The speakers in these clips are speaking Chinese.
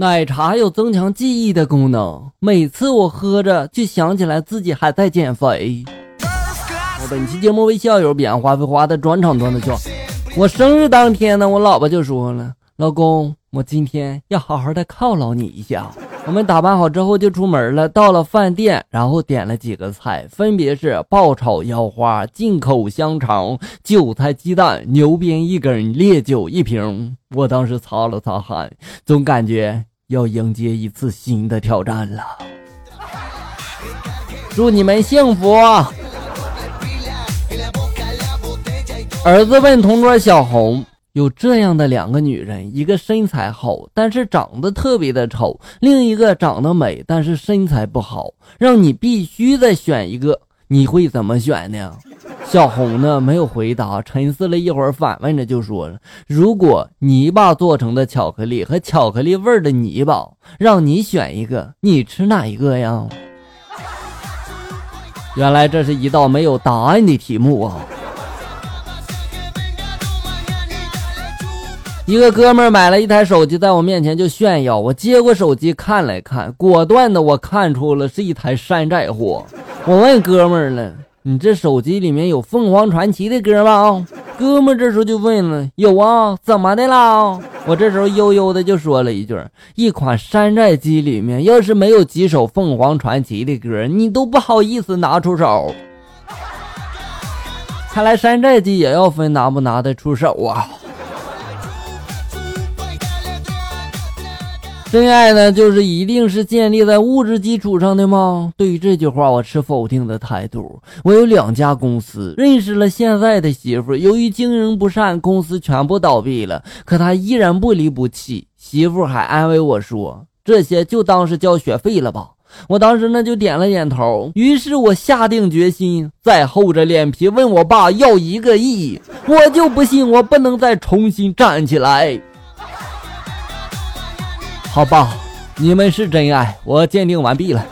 奶茶有增强记忆的功能，每次我喝着就想起来自己还在减肥。本期节目为校友边花飞花的专场段子笑。我生日当天呢，我老婆就说了：“老公，我今天要好好的犒劳你一下。”我们打扮好之后就出门了，到了饭店，然后点了几个菜，分别是爆炒腰花、进口香肠、韭菜鸡蛋、牛鞭一根、烈酒一瓶。我当时擦了擦汗，总感觉要迎接一次新的挑战了。祝你们幸福！儿子问同桌小红。有这样的两个女人，一个身材好，但是长得特别的丑；另一个长得美，但是身材不好。让你必须再选一个，你会怎么选呢？小红呢没有回答，沉思了一会儿，反问着就说了：“如果泥巴做成的巧克力和巧克力味的泥巴，让你选一个，你吃哪一个呀？”原来这是一道没有答案的题目啊！一个哥们儿买了一台手机，在我面前就炫耀。我接过手机看了看，果断的我看出了是一台山寨货。我问哥们儿了：“你这手机里面有凤凰传奇的歌吗？”哥们这时候就问了：“有啊，怎么的啦？”我这时候悠悠的就说了一句：“一款山寨机里面要是没有几首凤凰传奇的歌，你都不好意思拿出手。”看来山寨机也要分拿不拿得出手啊。真爱呢，就是一定是建立在物质基础上的吗？对于这句话，我持否定的态度。我有两家公司，认识了现在的媳妇，由于经营不善，公司全部倒闭了。可他依然不离不弃，媳妇还安慰我说：“这些就当是交学费了吧。”我当时呢就点了点头。于是我下定决心，再厚着脸皮问我爸要一个亿，我就不信我不能再重新站起来。好吧，你们是真爱，我鉴定完毕了。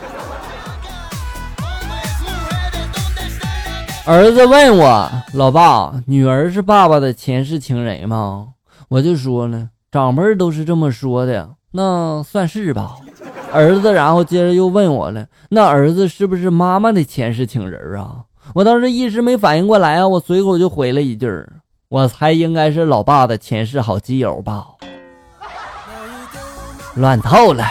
儿子问我：“老爸，女儿是爸爸的前世情人吗？”我就说了：“长辈都是这么说的，那算是吧。”儿子然后接着又问我了：“那儿子是不是妈妈的前世情人啊？”我当时一时没反应过来啊，我随口就回了一句：“我猜应该是老爸的前世好基友吧。”乱套了。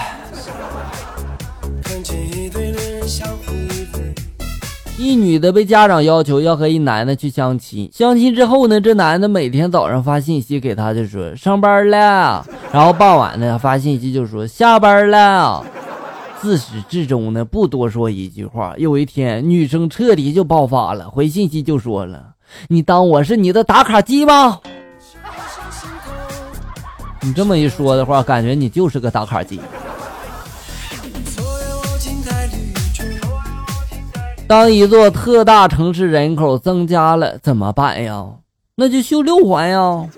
一女的被家长要求要和一男的去相亲，相亲之后呢，这男的每天早上发信息给她，就说上班了，然后傍晚呢发信息就说下班了，自始至终呢不多说一句话。有一天，女生彻底就爆发了，回信息就说了：“你当我是你的打卡机吗？”你这么一说的话，感觉你就是个打卡机。当一座特大城市人口增加了怎么办呀？那就修六环呀。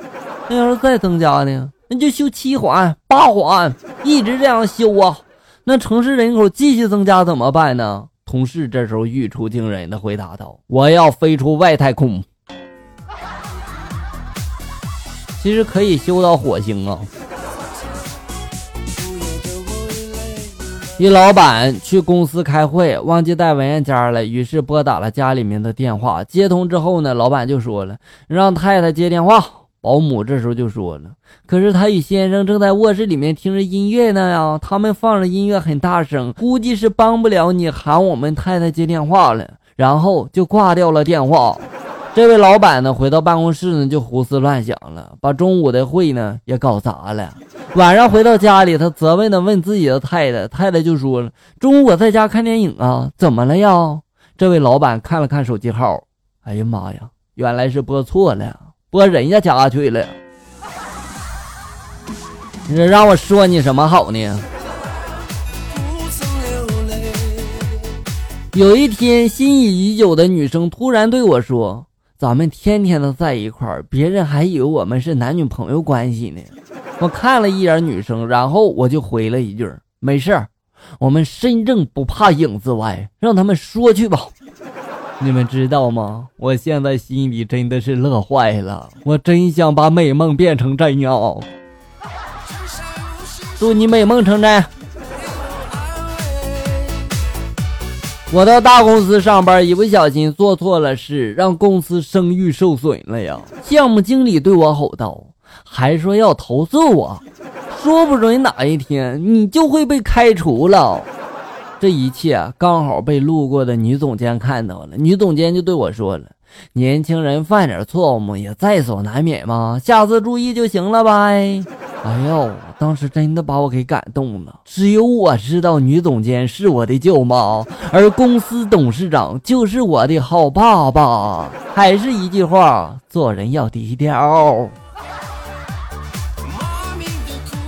那要是再增加呢？那就修七环、八环，一直这样修啊。那城市人口继续增加怎么办呢？同事这时候语出惊人的回答道：“我要飞出外太空。”其实可以修到火星啊！一老板去公司开会，忘记带文件夹了，于是拨打了家里面的电话。接通之后呢，老板就说了：“让太太接电话。”保姆这时候就说了：“可是他与先生正在卧室里面听着音乐呢呀，他们放着音乐很大声，估计是帮不了你喊我们太太接电话了。”然后就挂掉了电话。这位老板呢，回到办公室呢，就胡思乱想了，把中午的会呢也搞砸了。晚上回到家里，他责问的问自己的太太，太太就说了：“中午我在家看电影啊，怎么了呀？”这位老板看了看手机号，哎呀妈呀，原来是拨错了，拨人家家去了。你这让我说你什么好呢？有一天，心仪已久的女生突然对我说。咱们天天都在一块儿，别人还以为我们是男女朋友关系呢。我看了一眼女生，然后我就回了一句：“没事儿，我们身正不怕影子歪，让他们说去吧。”你们知道吗？我现在心里真的是乐坏了，我真想把美梦变成真呀。祝你美梦成真。我到大公司上班，一不小心做错了事，让公司声誉受损了呀。项目经理对我吼道：“还说要投诉我，说不准哪一天你就会被开除了。”这一切刚好被路过的女总监看到了，女总监就对我说了：“年轻人犯点错误也在所难免嘛，下次注意就行了呗。”哎呦，当时真的把我给感动了。只有我知道，女总监是我的舅妈，而公司董事长就是我的好爸爸。还是一句话，做人要低调。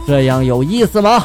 这样有意思吗？